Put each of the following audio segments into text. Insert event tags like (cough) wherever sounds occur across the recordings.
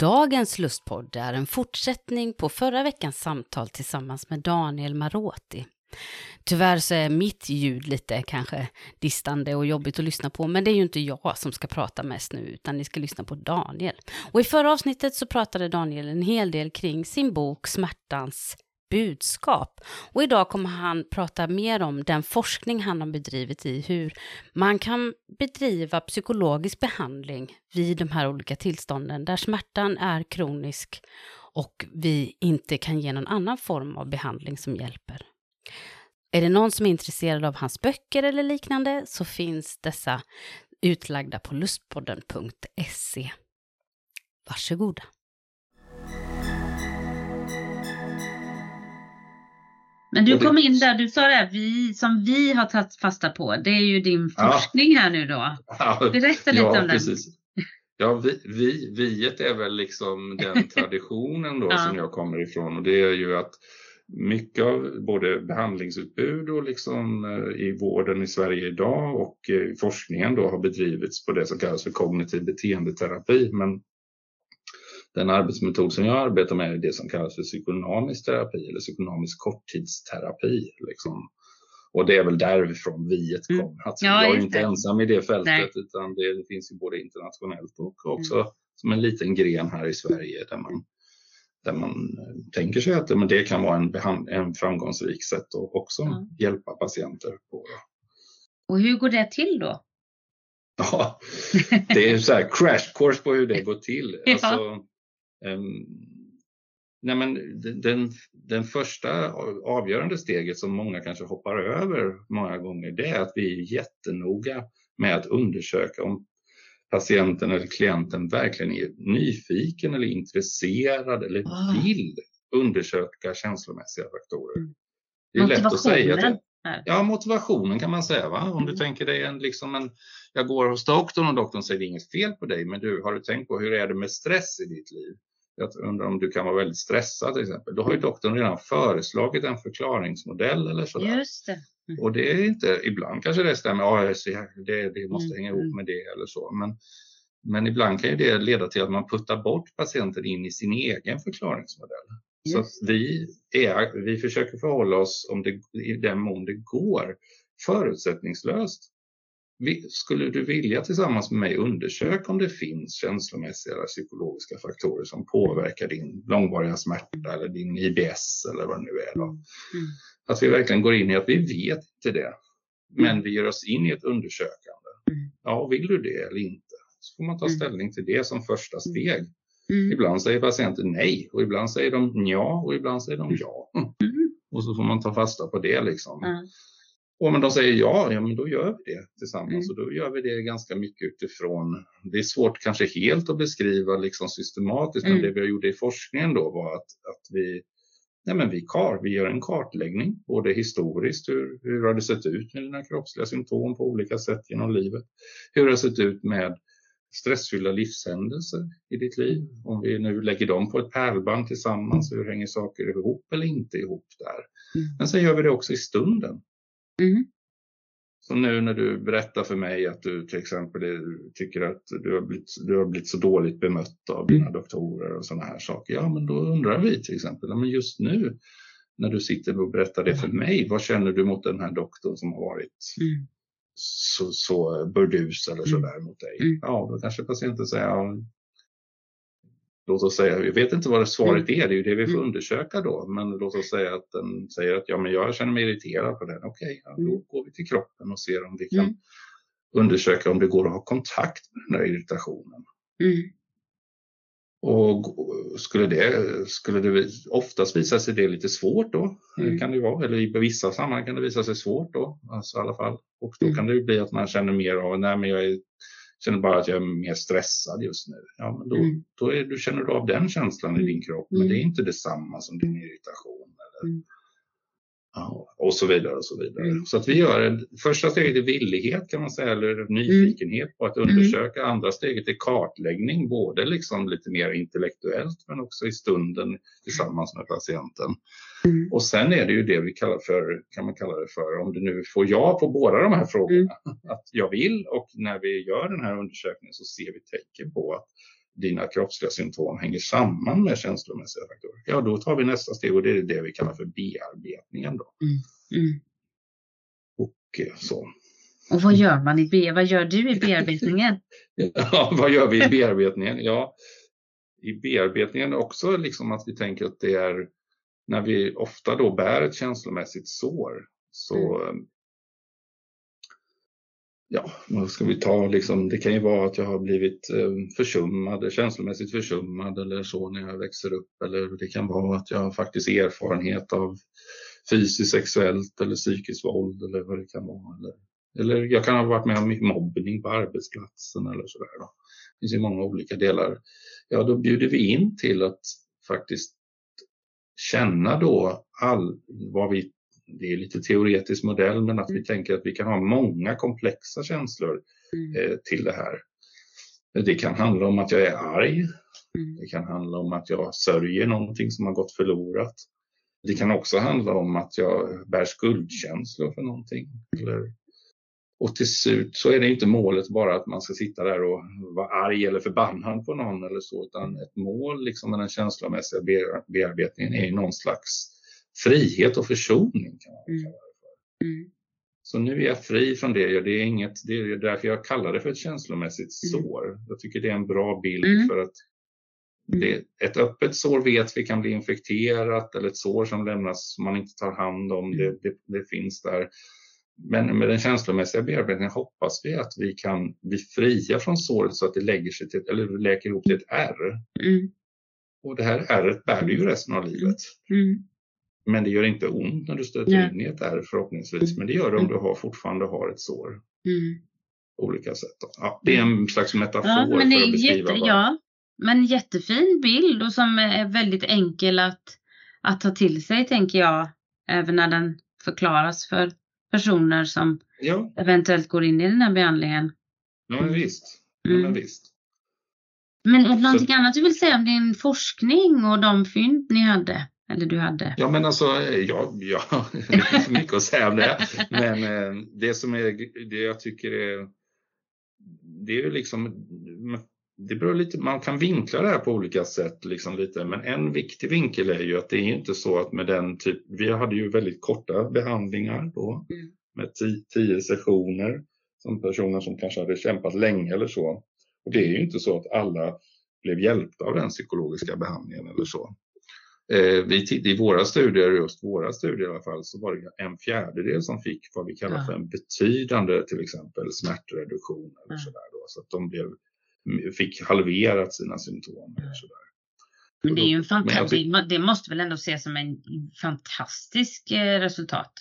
Dagens lustpodd är en fortsättning på förra veckans samtal tillsammans med Daniel Maroti. Tyvärr så är mitt ljud lite kanske distande och jobbigt att lyssna på, men det är ju inte jag som ska prata mest nu, utan ni ska lyssna på Daniel. Och i förra avsnittet så pratade Daniel en hel del kring sin bok Smärtans budskap. Och idag kommer han prata mer om den forskning han har bedrivit i hur man kan bedriva psykologisk behandling vid de här olika tillstånden där smärtan är kronisk och vi inte kan ge någon annan form av behandling som hjälper. Är det någon som är intresserad av hans böcker eller liknande så finns dessa utlagda på lustpodden.se. Varsågoda. Men du kom in där, du sa det, vi, som vi har tagit fasta på, det är ju din forskning ja. här nu då. Berätta lite ja, om precis. den. Ja, vi, vi, viet är väl liksom den (laughs) traditionen då ja. som jag kommer ifrån och det är ju att mycket av både behandlingsutbud och liksom eh, i vården i Sverige idag och i forskningen då har bedrivits på det som kallas för kognitiv beteendeterapi. Men den arbetsmetod som jag arbetar med är det som kallas för psykodynamisk terapi eller psykodynamisk korttidsterapi. Liksom. Och det är väl därifrån viet mm. kom. Alltså, ja, jag är inte det. ensam i det fältet Nej. utan det, finns ju både internationellt och också mm. som en liten gren här i Sverige där man, där man eh, tänker sig att men det kan vara en, en framgångsrik sätt att också mm. hjälpa patienter på. Och hur går det till då? Ja, det är så här crash course på hur det går till. (laughs) Alltså, nej men den, den första avgörande steget som många kanske hoppar över många gånger det är att vi är jättenoga med att undersöka om patienten eller klienten verkligen är nyfiken eller intresserad eller ah. vill undersöka känslomässiga faktorer. Mm. Det är lätt att säga att Ja, motivationen kan man säga. Va? Om du mm. tänker dig en, liksom en, jag går hos doktorn och doktorn säger det är inget fel på dig, men du, har du tänkt på hur är det med stress i ditt liv? Jag undrar om du kan vara väldigt stressad till exempel. Då har ju doktorn redan föreslagit en förklaringsmodell eller sådär. Just det. Mm. Och det är inte, ibland kanske det stämmer, ja, det, det måste mm. hänga ihop mm. med det eller så. Men, men ibland kan ju det leda till att man puttar bort patienten in i sin egen förklaringsmodell. Så vi, är, vi försöker förhålla oss, om det, i den mån det går, förutsättningslöst skulle du vilja tillsammans med mig undersöka om det finns känslomässiga eller psykologiska faktorer som påverkar din långvariga smärta eller din IBS eller vad det nu är. Mm. Att vi verkligen går in i att vi vet inte det, men mm. vi ger oss in i ett undersökande. Mm. Ja, vill du det eller inte? Så får man ta mm. ställning till det som första mm. steg. Mm. Ibland säger patienten nej och ibland säger de ja och ibland säger de ja. Och så får man ta fasta på det liksom. Och men de säger ja, ja men då gör vi det tillsammans mm. och då gör vi det ganska mycket utifrån, det är svårt kanske helt att beskriva liksom systematiskt, mm. men det vi gjorde i forskningen då var att, att vi, nej men vi, kar, vi gör en kartläggning, både historiskt, hur, hur har det sett ut med dina kroppsliga symptom på olika sätt genom livet? Hur har det sett ut med stressfyllda livshändelser i ditt liv? Om vi nu lägger dem på ett pärlband tillsammans, hur hänger saker ihop eller inte ihop där? Mm. Men sen gör vi det också i stunden. Mm. Så nu när du berättar för mig att du till exempel tycker att du har blivit, du har blivit så dåligt bemött av dina mm. doktorer och sådana här saker. Ja, men då undrar vi till exempel, men just nu när du sitter och berättar det för mig, vad känner du mot den här doktorn som har varit mm. så, så burdus eller så där mot dig? Mm. Ja, då kanske patienten säger, ja, låt oss säga, vi vet inte vad svaret mm. är, det är ju det vi får mm. undersöka då, men låt oss säga att den säger att ja, men jag känner mig irriterad på den. Okej, ja, då mm. går vi till kroppen och ser om vi kan mm. undersöka om det går att ha kontakt med den där irritationen. Mm. Och skulle det, skulle det oftast visa sig det lite svårt då, mm. kan det vara, eller i vissa sammanhang kan det visa sig svårt då, alltså i alla fall. Och då kan det bli att man känner mer av, nej men jag är, känner bara att jag är mer stressad just nu. Ja, men då, mm. då är, du känner du av den känslan i din mm. kropp, men det är mm. inte detsamma som din irritation. Eller, mm. Ja, och så vidare och så vidare. Mm. Så att vi gör första steget är villighet kan man säga, eller nyfikenhet mm. på att undersöka. Mm. Andra steget är kartläggning, både liksom lite mer intellektuellt men också i stunden tillsammans med patienten. Mm. Och sen är det ju det vi kallar för, kan man kalla det för, om du nu får ja på båda de här frågorna, mm. att jag vill och när vi gör den här undersökningen så ser vi tecken på att dina kroppsliga symptom hänger samman med känslomässiga faktorer. Ja, då tar vi nästa steg och det är det vi kallar för bearbetningen. Då. Mm. Mm. Och eh, så. Och vad gör man i be vad gör du i bearbetningen? (laughs) ja, vad gör vi i bearbetningen? Ja, i bearbetningen också liksom att vi tänker att det är när vi ofta då bär ett känslomässigt sår så mm ja, vad ska vi ta liksom, det kan ju vara att jag har blivit eh, försummad, känslomässigt försummad eller så när jag växer upp. Eller det kan vara att jag har faktiskt erfarenhet av fysiskt, sexuellt eller psykiskt våld eller vad det kan vara. Eller, eller jag kan ha varit med om mobbning på arbetsplatsen eller sådär. Då. Det finns ju många olika delar. Ja, då bjuder vi in till att faktiskt känna då all, vad vi det är lite teoretisk modell, men att vi mm. tänker att vi kan ha många komplexa känslor mm. eh, till det här. Det kan handla om att jag är arg. Mm. Det kan handla om att jag sörjer någonting som har gått förlorat. Det kan också handla om att jag bär skuldkänslor för någonting. Eller, och till slut så är det inte målet bara att man ska sitta där och vara arg eller förbannad på någon eller så, utan ett mål liksom med den känslomässiga bearbetningen är någon slags frihet och försoning. kan man mm. kalla det för. Mm. Så nu är jag fri från det. Det är, inget, det är därför jag kallar det för ett känslomässigt mm. sår. Jag tycker det är en bra bild mm. för att mm. det, ett öppet sår vet vi kan bli infekterat eller ett sår som lämnas som man inte tar hand om. Det, det, det finns där. Men med den känslomässiga bearbetningen hoppas vi att vi kan bli fria från såret så att det lägger sig till, eller läker ihop till ett R. Mm. Och det här ärret bär du ju resten av livet. Mm. Men det gör inte ont när du stöter ja. in i ett ärr förhoppningsvis. Men det gör det om du har, fortfarande har ett sår. Mm. Olika sätt. Ja, det är en slags metafor ja, men för att beskriva. Jätte, ja, men jättefin bild och som är väldigt enkel att, att ta till sig tänker jag. Även när den förklaras för personer som ja. eventuellt går in i den här behandlingen. Ja, men visst. Ja, men, mm. visst. men är det någonting Så... annat du vill säga om din forskning och de fynd ni hade? Eller du hade? Ja men alltså, ja, ja (laughs) det är för mycket att säga om det. Men eh, det som är, det jag tycker är, det är ju liksom, det beror lite, man kan vinkla det här på olika sätt liksom lite, men en viktig vinkel är ju att det är inte så att med den typ, vi hade ju väldigt korta behandlingar då mm. med tio, tio sessioner som personer som kanske hade kämpat länge eller så. Och det är ju inte så att alla blev hjälpta av den psykologiska behandlingen eller så. Eh, vi, I våra studier, just våra studier i alla fall, så var det en fjärdedel som fick vad vi kallar för en betydande till exempel smärtreduktion. Eller ja. sådär då, så att de blev, fick halverat sina symptom. Sådär. Men det, är ju en fantastisk, det måste väl ändå ses som en fantastisk eh, resultat?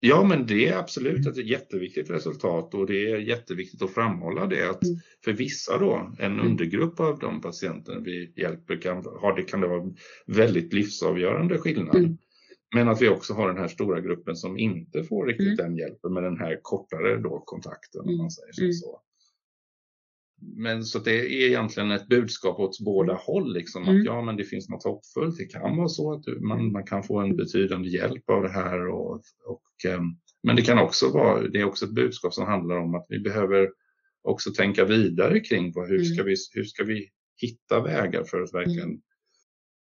Ja, men det är absolut ett jätteviktigt resultat och det är jätteviktigt att framhålla det att mm. för vissa då, en mm. undergrupp av de patienter vi hjälper kan, har det, kan det vara väldigt livsavgörande skillnad. Mm. Men att vi också har den här stora gruppen som inte får riktigt mm. den hjälpen med den här kortare då kontakten. Om man säger mm. så. Men så det är egentligen ett budskap åt båda håll, liksom, att mm. ja men det finns något hoppfullt. Det kan vara så att man, man kan få en betydande hjälp av det här. Och, och, ehm, men det kan också vara, det är också ett budskap som handlar om att vi behöver också tänka vidare kring på hur, ska mm. vi, hur ska vi hitta vägar för att verkligen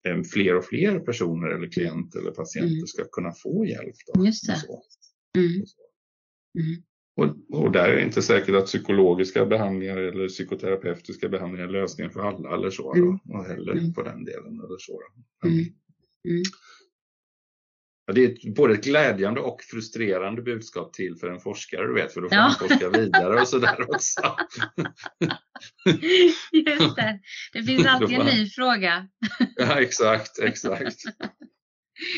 mm. fler och fler personer eller klienter eller patienter mm. ska kunna få hjälp. Då, Just det. Så. Mm. Mm. Och, och, där är det inte säkert att psykologiska behandlingar eller psykoterapeutiska behandlingar är lösningen för alla eller så. Mm. Och heller mm. på den delen eller så. Mm. mm. Ja, det är både ett glädjande och frustrerande budskap till för en forskare, du vet, för då får ja. man forska vidare och sådär (laughs) också. Just det, det finns alltid en ny fråga. ja, exakt, exakt.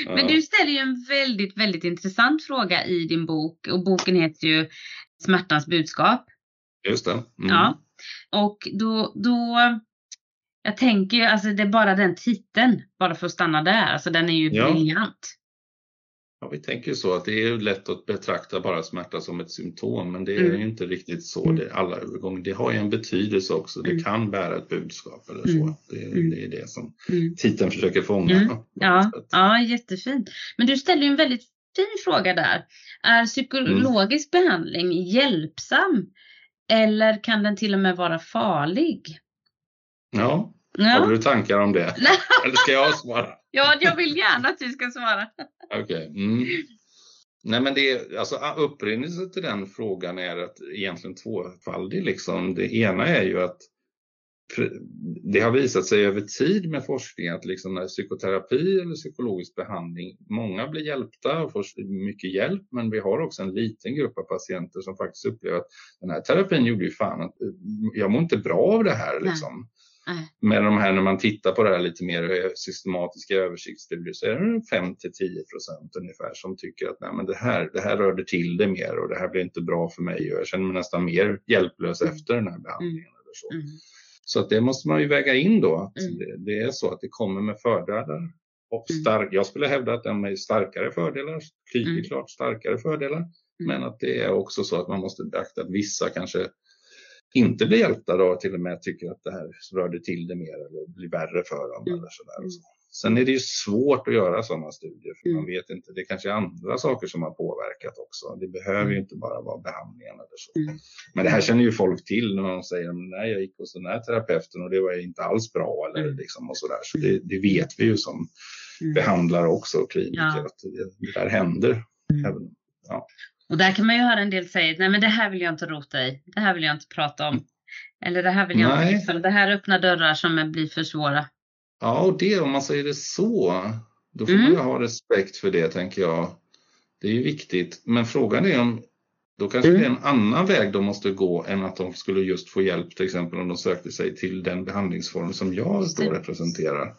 Men du ställer ju en väldigt, väldigt intressant fråga i din bok och boken heter ju Smärtans budskap. Just det. Mm. Ja, och då, då jag tänker ju, alltså det är bara den titeln, bara för att stanna där, alltså den är ju ja. briljant. Ja, vi tänker så att det är lätt att betrakta bara smärta som ett symptom, men det är mm. ju inte riktigt så det, alla övergångar. Det har ju en betydelse också. Det mm. kan bära ett budskap eller så. Mm. Det, mm. det, är det som mm. titeln försöker fånga. Mm. Ja, ja, jättefint. Men du ställer ju en väldigt fin fråga där. Är psykologisk behandling hjälpsam eller kan den till och med vara farlig? Ja, ja. har du tankar om det? (laughs) eller ska jag svara? Ja, jag vill gärna att du ska svara. Okej. Okay. Mm. Nej, men det är, alltså, upprinnelsen till den frågan är att egentligen tvåfaldig. Liksom. Det ena är ju att det har visat sig över tid med forskning att liksom när psykoterapi eller psykologisk behandling, många blir hjälpta och får mycket hjälp, men vi har också en liten grupp av patienter som faktiskt upplever att den här terapin gjorde ju fan att jag mår inte bra av det här. Liksom. Med de här, när man tittar på det här lite mer systematiska översiktsstudier så är det 5 till 10 procent ungefär som tycker att Nej, men det, här, det här rörde till det mer och det här blir inte bra för mig och jag känner mig nästan mer hjälplös mm. efter den här behandlingen. Mm. Eller så. Mm. så att det måste man ju väga in då, att mm. det, det, är så att det kommer med fördelar. Och mm. stark, jag skulle hävda att den har starkare fördelar, tydligt mm. klart starkare fördelar. Men att det är också så att man måste beakta att vissa kanske inte blir hjälpta då till och med tycker att det här rörde till det mer eller blir värre för dem. Mm. Eller sådär. Så. Sen är det ju svårt att göra sådana studier för mm. man vet inte, det kanske är andra saker som har påverkat också. Det behöver ju mm. inte bara vara behandlingen eller så. Mm. Men det här känner ju folk till när man säger nej jag gick hos den här terapeuten och det var inte alls bra eller mm. liksom och sådär. Så det, det, vet vi ju som mm. behandlare också och kliniker ja. att det, det där händer. Ja. Och där kan man ju höra en del säga, nej men det här vill jag inte rota i, det här vill jag inte prata om. Eller det här vill jag nej. inte liksom, det här öppnar dörrar som blir för svåra. Ja, och det om man säger det så, då får mm. man ju ha respekt för det tänker jag. Det är ju viktigt, men frågan är om då kanske mm. det är en annan väg de måste gå än att de skulle just få hjälp till exempel om de sökte sig till den behandlingsform som jag då representerar.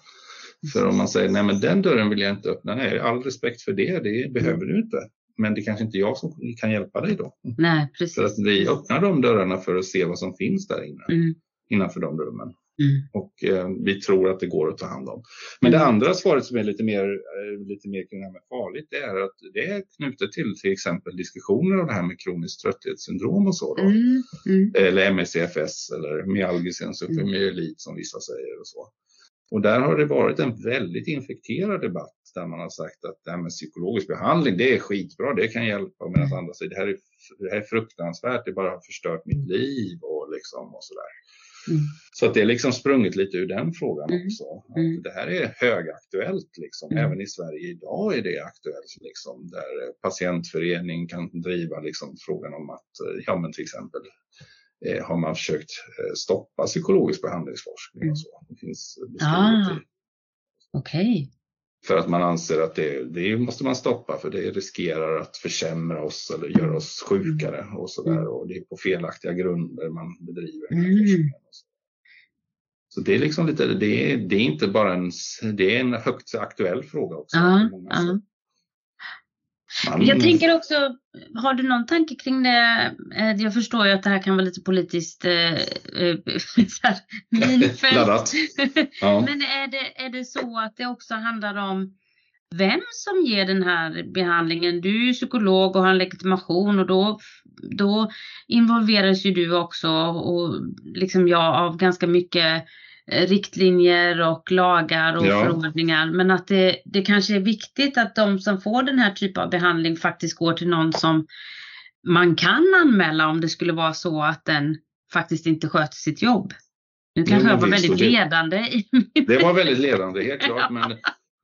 För om man säger nej men den dörren vill jag inte öppna, nej all respekt för det, det behöver du inte. Men det kanske inte är jag som kan hjälpa dig då. Nej, precis. För att vi öppnar de dörrarna för att se vad som finns där inne, mm. innanför de rummen. Mm. Och eh, vi tror att det går att ta hand om. Men mm. det andra svaret som är lite mer, eh, lite mer kring det här med farligt, det är att det är knutet till till exempel diskussioner om det här med kroniskt trötthetssyndrom och så. Mm. mm. Eller MSCFS eller myalgisk encefalomyelit som vissa säger och så. Och där har det varit en väldigt infekterad debatt där man har sagt att det här med psykologisk behandling, det är skitbra, det kan hjälpa. Medan andra säger det här är, det här är fruktansvärt, det bara har förstört mitt liv och liksom och sådär. Mm. Så att det är liksom sprungit lite ur den frågan mm. också. Mm. Det här är högaktuellt liksom. Mm. Även i Sverige idag är det aktuellt liksom. Där patientförening kan driva liksom frågan om att, ja men till exempel eh, har man försökt eh, stoppa psykologisk behandlingsforskning och så. Det finns ah, Okej. Okay. För att man anser att det, det, måste man stoppa för det riskerar att försämra oss eller göra oss sjukare och så där. Och det är på felaktiga grunder man bedriver mm. Så det är liksom lite, det är, det är inte bara en, det är en högt aktuell fråga också. Ja, ja. Man... Jag tänker också, har du någon tanke kring det? Eh, jag förstår ju att det här kan vara lite politiskt eh, eh (laughs) minfält. ja. (laughs) Men är det, är det så att det också handlar om vem som ger den här behandlingen? Du är ju psykolog och har en legitimation och då, då involveras ju du också och liksom jag av ganska mycket riktlinjer och lagar och ja. förordningar. Men att det, det kanske är viktigt att de som får den här typen av behandling faktiskt går till någon som man kan anmäla om det skulle vara så att den faktiskt inte sköter sitt jobb. Nu kanske jag var väldigt det, ledande. I det var (laughs) väldigt ledande, helt klart. Men,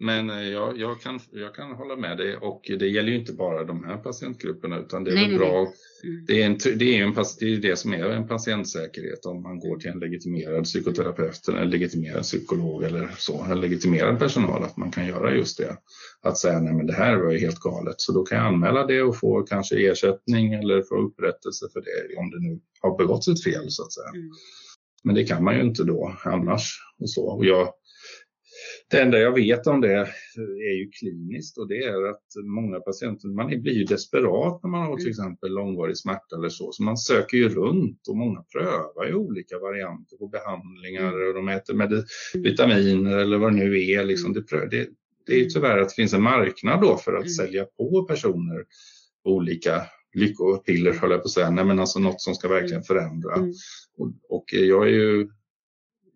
Men eh, jag, jag, kan, jag kan hålla med dig och det gäller ju inte bara de här patientgrupperna utan det är nej, väl bra. Mm. Det, är en, det, är en, det är det som är en patientsäkerhet om man går till en legitimerad psykoterapeut eller en legitimerad psykolog eller så, en legitimerad personal att man kan göra just det. Att säga nej men det här var ju helt galet så då kan jag anmäla det och få kanske ersättning eller få upprättelse för det om det nu har begåtts ett fel så att säga. Mm. Men det kan man ju inte då annars. Och så. Och jag, det enda jag vet om det är ju kliniskt och det är att många patienter, man blir ju desperat när man har till mm. exempel långvarig smärta eller så, så man söker ju runt och många prövar ju olika varianter på behandlingar mm. och de äter med mm. vitaminer eller vad det nu är. Liksom. Det, det, det är ju tyvärr att det finns en marknad då för att sälja på personer olika lyckopiller höll jag på att säga, Nej, men alltså något som ska verkligen förändra. Och, och jag är ju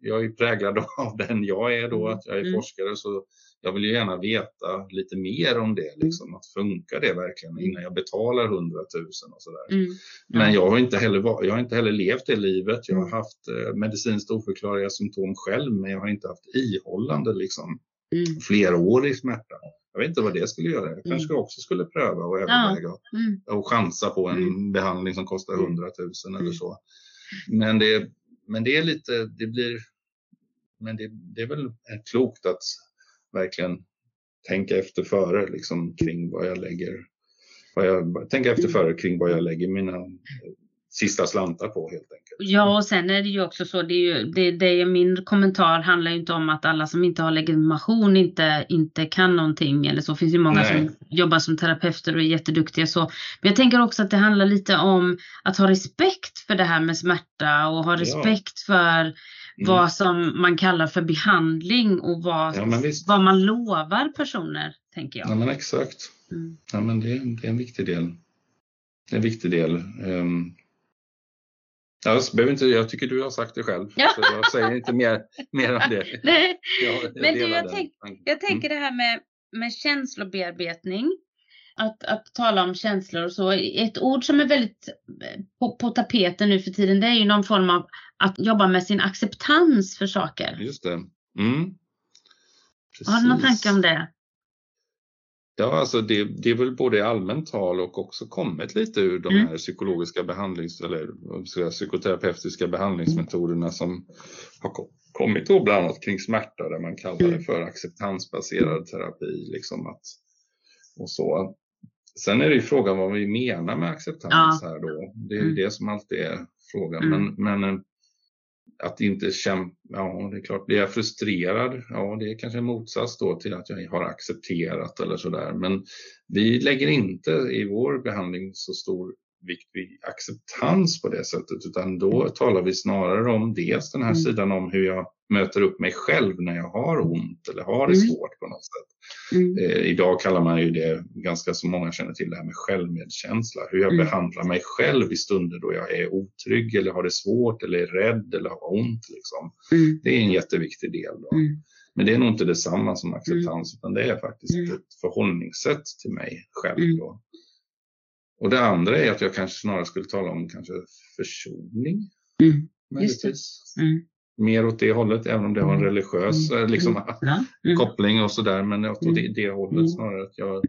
jag är präglad (laughs) av den jag är då, att jag är mm. forskare så jag vill ju gärna veta lite mer om det, liksom, att funkar det verkligen innan jag betalar hundratusen och sådär. Mm. Men jag har, inte heller, jag har inte heller levt det livet. Jag har mm. haft eh, medicinskt oförklarliga symptom själv, men jag har inte haft ihållande liksom, mm. flerårig smärta. Jag vet inte vad det skulle göra. Jag kanske mm. också skulle pröva och överväga ja. mm. och chansa på en mm. behandling som kostar hundratusen eller så. Men det, men det är lite, det blir men det, det är väl klokt att verkligen tänka efter före liksom, kring vad jag lägger vad jag, tänka efter före kring vad jag lägger mina sista slantar på helt enkelt. Ja och sen är det ju också så, det är ju, det, det är min kommentar handlar ju inte om att alla som inte har legitimation inte, inte kan någonting eller så. Det finns ju många Nej. som jobbar som terapeuter och är jätteduktiga så. Men jag tänker också att det handlar lite om att ha respekt för det här med smärta och ha respekt ja. för Mm. vad som man kallar för behandling och vad, ja, vad man lovar personer, tänker jag. Ja, men exakt. Mm. Ja, men det, det, är en viktig del. Det är en viktig del. Um, jag, behöver inte, jag tycker du har sagt det själv, ja. så jag säger inte mer, mer om det. (laughs) Nej. Jag, men du, jag, tänk, jag tänker mm. det här med, med känslobearbetning att, att tala om känslor och så. Ett ord som är väldigt eh, på, på tapeten nu för tiden det är ju någon form av att jobba med sin acceptans för saker. Just det. Mm. Har du någon tanke om det? Ja, alltså det, det är väl både allmänt tal och också kommit lite ur de mm. här psykologiska behandlings eller psykoterapeutiska behandlingsmetoderna som har kommit då bland annat kring smärta där man kallar det mm. för acceptansbaserad terapi. Liksom att, och så. Sen är det ju frågan vad vi menar med acceptans ja. här då. Det är ju mm. det som alltid är frågan. Mm. Men, men att inte kämpa, ja det är klart, blir jag frustrerad? Ja det är kanske en motsats då till att jag har accepterat eller sådär. Men vi lägger inte i vår behandling så stor vikt vid acceptans på det sättet utan då talar vi snarare om dels den här mm. sidan om hur jag möter upp mig själv när jag har ont eller har det mm. svårt på något sätt. Mm. Eh, idag kallar man ju det, ganska så många känner till det här med självmedkänsla. Hur jag mm. behandlar mig själv i stunder då jag är otrygg eller har det svårt eller är rädd eller har ont. Liksom. Mm. Det är en jätteviktig del. Då. Mm. Men det är nog inte detsamma som acceptans utan det är faktiskt ett förhållningssätt till mig själv. Då. Och det andra är att jag kanske snarare skulle tala om kanske försoning. Mm. Mm. Mer åt det hållet, även om det har en mm. religiös mm. liksom, mm. (laughs) koppling och sådär. Men åt det, det hållet snarare. Att jag,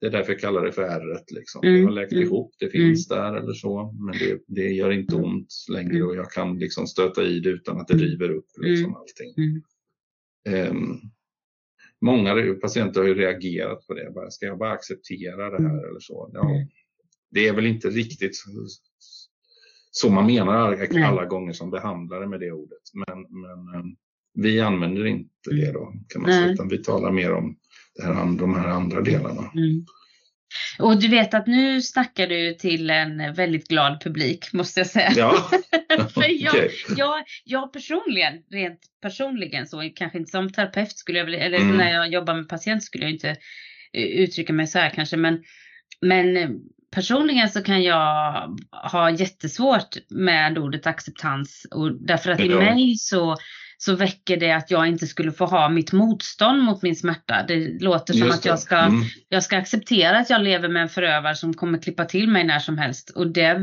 det är därför jag kallar det för ärret. Liksom. Det har läkt ihop, det finns där eller så. Men det, det gör inte ont längre och jag kan liksom stöta i det utan att det river upp liksom, allting. Um, många patienter har ju reagerat på det. Bara, ska jag bara acceptera det här eller så? Ja, det är väl inte riktigt så man menar alla Nej. gånger som behandlare med det ordet. Men, men eh, vi använder inte det då kan man säga, utan vi talar mer om det här, de här andra delarna. Mm. Och du vet att nu snackar du till en väldigt glad publik måste jag säga. Ja. (laughs) För jag, okay. jag, jag personligen, rent personligen så, kanske inte som terapeut skulle jag eller mm. när jag jobbar med patient skulle jag inte eh, uttrycka mig så här kanske, men, men eh, personligen så kan jag ha jättesvårt med ordet acceptans och därför att i mig så, så väcker det att jag inte skulle få ha mitt motstånd mot min smärta. Det låter som Just att jag ska, mm. jag ska acceptera att jag lever med en förövare som kommer klippa till mig när som helst och det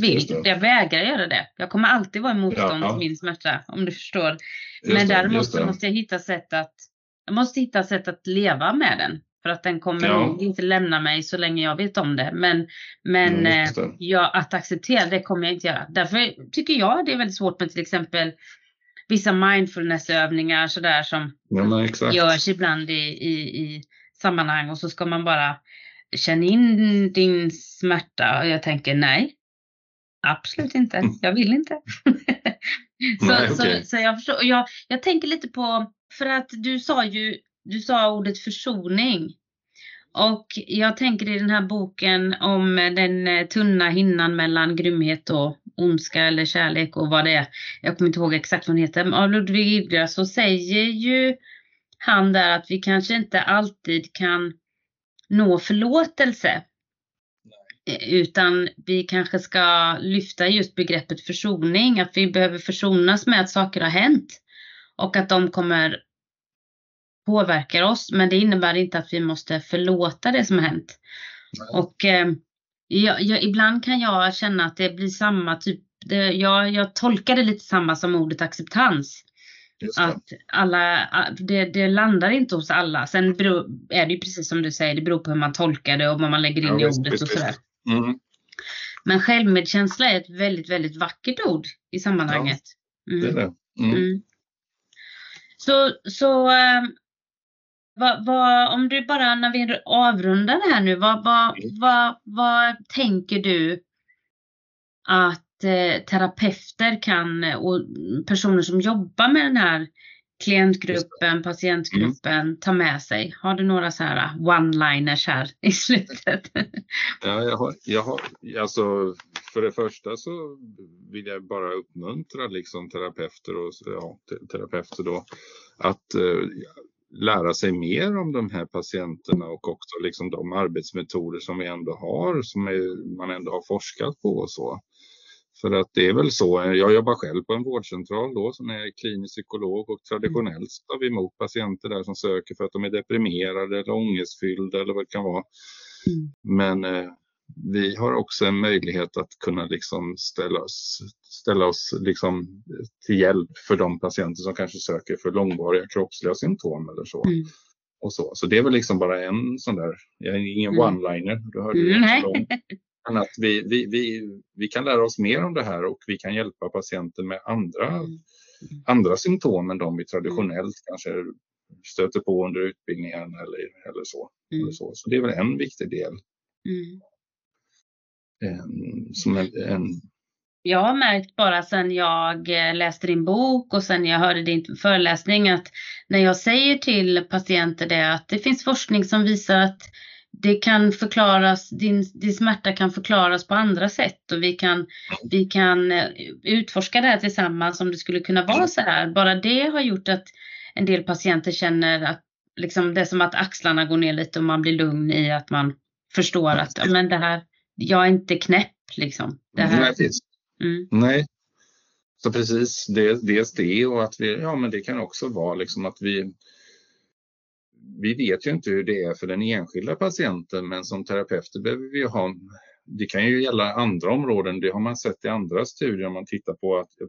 vill, det. jag vägrar göra det. Jag kommer alltid vara i motstånd ja, till min smärta om du förstår. Men däremot så måste jag hitta sätt att jag måste hitta sätt att leva med den. För att den kommer ja. inte lämna mig så länge jag vet om det. Men, men mm, ja, att acceptera det kommer jag inte göra. Därför tycker jag det är väldigt svårt med till exempel vissa mindfulnessövningar sådär som ja, görs ibland i, i, i sammanhang och så ska man bara känna in din smärta och jag tänker nej, absolut inte, (laughs) jag vill inte. (laughs) så, nej, okay. så, så, jag, förstår, jag, jag tänker lite på, för att du sa ju, du sa ordet försoning. Och jag tänker i den här boken om den eh, tunna hinnan mellan grymhet och ondska eller kärlek och vad det är. Jag kommer inte ihåg exakt vad den heter. Av Ludvig Ilgras så säger ju han där att vi kanske inte alltid kan nå förlåtelse. Nej. Utan vi kanske ska lyfta just begreppet försoning, att vi behöver försonas med att saker har hänt. Och att de kommer påverka oss, men det innebär inte att vi måste förlåta det som har hänt. Nej. Och eh, jag, jag, ibland kan jag känna att det blir samma typ, det, jag, jag tolkar det lite samma som ordet acceptans. Att alla, det, det, landar inte hos alla. Sen beror, är det ju precis som du säger, det beror på hur man tolkar det och vad man lägger in ja, i ordet och sådär. Mm. Men självmedkänsla är ett väldigt, väldigt vackert ord i sammanhanget. Ja, det är det. Mm. Mm. Så, så ähm, vad, vad, om du bara när vi avrundar det här nu, vad, vad, mm. vad, vad tänker du att eh, terapeuter kan och personer som jobbar med den här klientgruppen, patientgruppen mm. ta med sig? Har du några så här one-liners här i slutet? Ja, jag har, jag har, alltså för det första så vill jag bara uppmuntra liksom terapeuter och ja, terapeuter då att eh, lära sig mer om de här patienterna och också liksom de arbetsmetoder som vi ändå har, som är, man ändå har forskat på och så. För att det är väl så, jag jobbar själv på en vårdcentral då som är klinisk psykolog och traditionellt tar vi emot patienter där som söker för att de är deprimerade eller ångestfyllda eller vad det kan vara. Mm. Men eh, vi har också en möjlighet att kunna liksom ställa oss, ställa oss liksom till hjälp för de patienter som kanske söker för långvariga kroppsliga symptom eller så. Mm. Och så. så det är väl liksom bara en sån där, ingen mm. one-liner, du hörde mm. Men att vi, vi, vi, vi kan lära oss mer om det här och vi kan hjälpa patienten med andra, mm. andra symptom än de vi traditionellt mm. kanske stöter på under utbildningen eller, eller, så. Mm. eller så. Så det är väl en viktig del. Mm. Ehm, som en, en, jag har märkt bara sen jag eh, läste din bok och sen jag hörde din föreläsning att när jag säger till patienter det att det finns forskning som visar att det kan förklaras, din, din smärta kan förklaras på andra sätt och vi kan, vi kan eh, utforska det här tillsammans om det skulle kunna vara så här. Bara det har gjort att en del patienter känner att liksom, det är som att axlarna går ner lite och man blir lugn i att man förstår att men det här, jag är inte knäpp liksom. Det här, Nej, mm. Nej. Så precis, det, dels det och att vi, ja men det kan också vara liksom att vi vi vet ju inte hur det är för den enskilda patienten men som terapeuter behöver vi ha det kan ju gälla andra områden, det har man sett i andra studier om man tittar på att eh,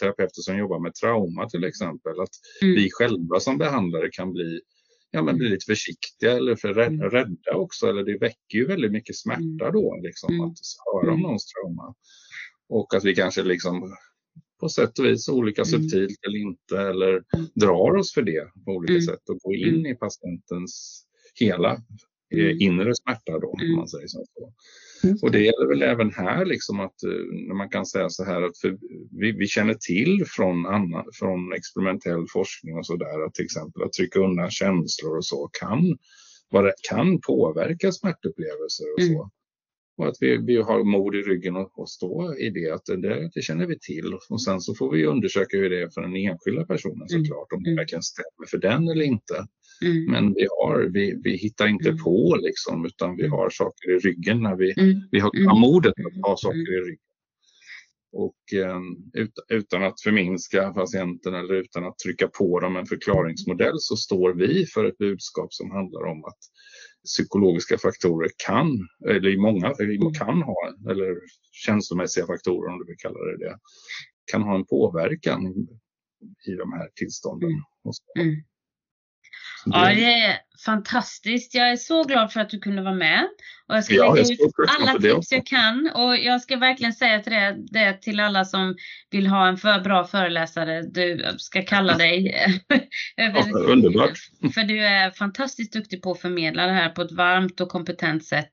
terapeuter som jobbar med trauma till exempel, att mm. vi själva som behandlare kan bli, ja, men bli lite försiktiga eller för mm. rädda också, eller det väcker ju väldigt mycket smärta mm. då, liksom, mm. att höra om mm. någons trauma. Och att vi kanske liksom på sätt och vis olika mm. subtilt eller inte eller mm. drar oss för det på olika mm. sätt och går in mm. i patientens hela eh, mm. inre smärta då, om man säger så. Och det gäller väl även här liksom att eh, när man kan säga så här att vi, vi, känner till från, annan, från experimentell forskning och så där att till exempel att trycka undan känslor och så kan, vad kan påverka smärtupplevelser och så. Och att vi, vi har mod i ryggen och, och stå i det, att det, det, känner vi till. Och sen så får vi undersöka hur det är för den enskilda personen mm. såklart, om det mm. verkligen stämmer för den eller inte. Mm. Men vi, har, vi, vi hittar inte mm. på liksom, utan vi har saker i ryggen när vi, mm. vi har, har modet att ha saker i ryggen. Och eh, utan att förminska patienten eller utan att trycka på dem en förklaringsmodell så står vi för ett budskap som handlar om att psykologiska faktorer kan, eller i många mm. kan ha, eller känslomässiga faktorer om du vill kalla det det, kan ha en påverkan i de här tillstånden. Mm. Ja, det är fantastiskt. Jag är så glad för att du kunde vara med. Och jag ska ja, lägga ut alla tips jag kan. Och jag ska verkligen säga till det, det till alla som vill ha en för bra föreläsare. Du ska kalla dig. (laughs) ja, underbart. För du är fantastiskt duktig på att förmedla det här på ett varmt och kompetent sätt.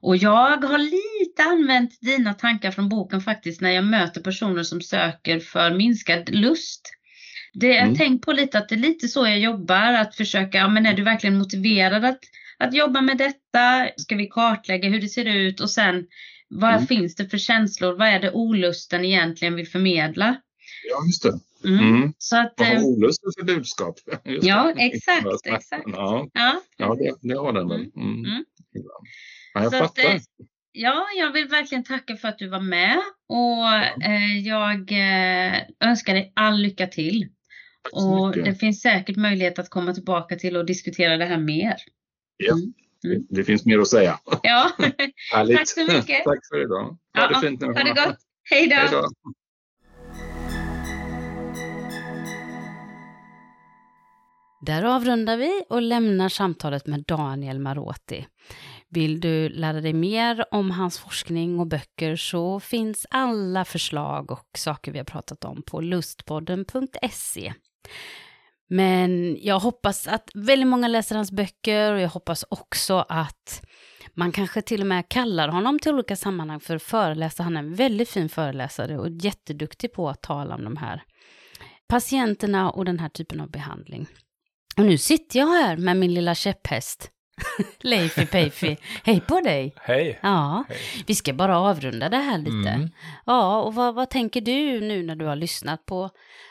Och jag har lite använt dina tankar från boken faktiskt när jag möter personer som söker för minskad lust. Det mm. tänkt på lite att det är lite så jag jobbar, att försöka, ja, men är du verkligen motiverad att, att jobba med detta? Ska vi kartlägga hur det ser ut och sen vad mm. finns det för känslor? Vad är det olusten egentligen vill förmedla? Ja, just det. Mm. Mm. Så att, vad har eh, olusten för budskap? (laughs) Just ja, det. exakt. exakt. Ja, ja. ja det, det har den väl. Mm. mm. Ja, jag så fattar. Att, eh, ja, jag vill verkligen tacka för att du var med och eh, jag eh, önskar dig all lycka till. Och det finns säkert möjlighet att komma tillbaka till och diskutera det här mer. Ja, mm. Mm. det finns mer att säga. Ja, (laughs) (laughs) tack så mycket. tack för idag. Ha ja, det fint nu. Ha det gott. Hej då. Hej då. Där avrundar vi och lämnar samtalet med Daniel Marotti. Vill du lära dig mer om hans forskning och böcker så finns alla förslag och saker vi har pratat om på lustpodden.se. Men jag hoppas att väldigt många läser hans böcker och jag hoppas också att man kanske till och med kallar honom till olika sammanhang för att föreläsa. Han är en väldigt fin föreläsare och jätteduktig på att tala om de här patienterna och den här typen av behandling. Och nu sitter jag här med min lilla käpphäst. Leify Peifi, hej på dig! Hej! Ja, hej. vi ska bara avrunda det här lite. Mm. Ja, och vad, vad tänker du nu när du har lyssnat på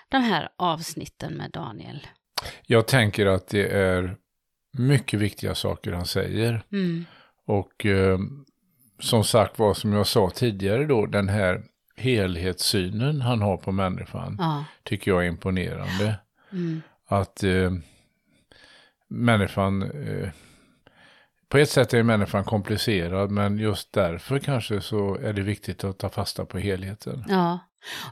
de här avsnitten med Daniel? Jag tänker att det är mycket viktiga saker han säger. Mm. Och eh, som sagt var, som jag sa tidigare då, den här helhetssynen han har på människan ja. tycker jag är imponerande. Mm. Att eh, människan eh, på ett sätt är människan komplicerad, men just därför kanske så är det viktigt att ta fasta på helheten. Ja,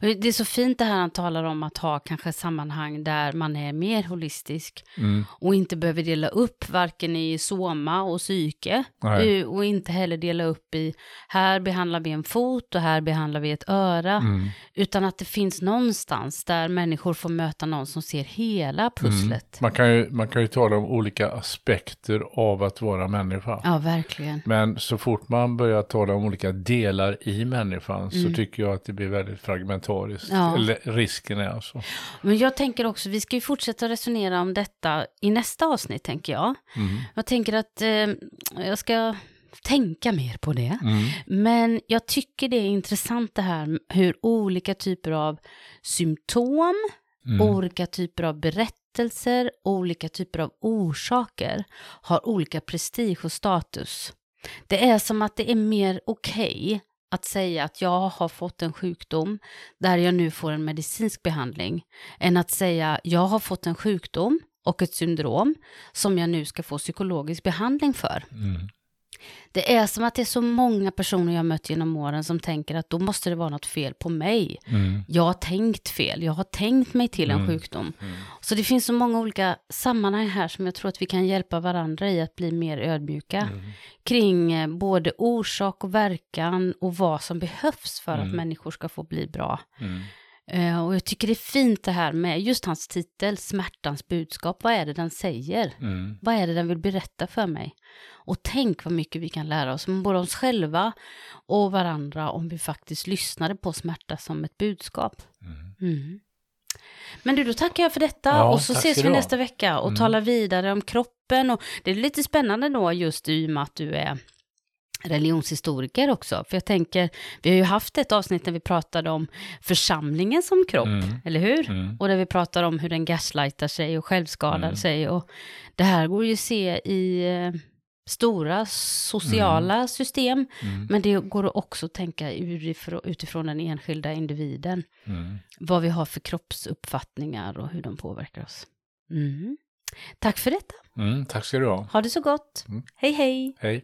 det är så fint det här han talar om att ha kanske sammanhang där man är mer holistisk mm. och inte behöver dela upp varken i soma och psyke Nej. Eh, och inte heller dela upp i här behandlar vi en fot och här behandlar vi ett öra mm. utan att det finns någonstans där människor får möta någon som ser hela mm. pusslet. Mm. Man, kan ju, man kan ju tala om olika aspekter av att vara människa. Ja, verkligen. Men så fort man börjar tala om olika delar i människan så mm. tycker jag att det blir väldigt fragmenterat fragmentariskt. Ja. Eller risken är alltså. Men jag tänker också, vi ska ju fortsätta resonera om detta i nästa avsnitt tänker jag. Mm. Jag tänker att eh, jag ska tänka mer på det. Mm. Men jag tycker det är intressant det här hur olika typer av symptom, mm. olika typer av berättelser, olika typer av orsaker har olika prestige och status. Det är som att det är mer okej okay att säga att jag har fått en sjukdom där jag nu får en medicinsk behandling än att säga jag har fått en sjukdom och ett syndrom som jag nu ska få psykologisk behandling för. Mm. Det är som att det är så många personer jag mött genom åren som tänker att då måste det vara något fel på mig. Mm. Jag har tänkt fel, jag har tänkt mig till en mm. sjukdom. Mm. Så det finns så många olika sammanhang här som jag tror att vi kan hjälpa varandra i att bli mer ödmjuka mm. kring eh, både orsak och verkan och vad som behövs för att mm. människor ska få bli bra. Uh, och jag tycker det är fint det här med just hans titel, Smärtans budskap. Vad är det den säger? Mm. Vad är det den vill berätta för mig? Och tänk vad mycket vi kan lära oss, både oss själva och varandra, om vi faktiskt lyssnade på smärta som ett budskap. Mm. Mm. Men du, då tackar jag för detta ja, och så ses vi nästa vecka och mm. talar vidare om kroppen. Och det är lite spännande då just i och med att du är religionshistoriker också. För jag tänker, vi har ju haft ett avsnitt när vi pratade om församlingen som kropp, mm. eller hur? Mm. Och där vi pratar om hur den gaslightar sig och självskadar mm. sig. Och det här går ju att se i eh, stora sociala mm. system, mm. men det går också att tänka utifrån den enskilda individen. Mm. Vad vi har för kroppsuppfattningar och hur de påverkar oss. Tack för detta. Tack ska du ha. Ha det så gott. Hej hej. Hej.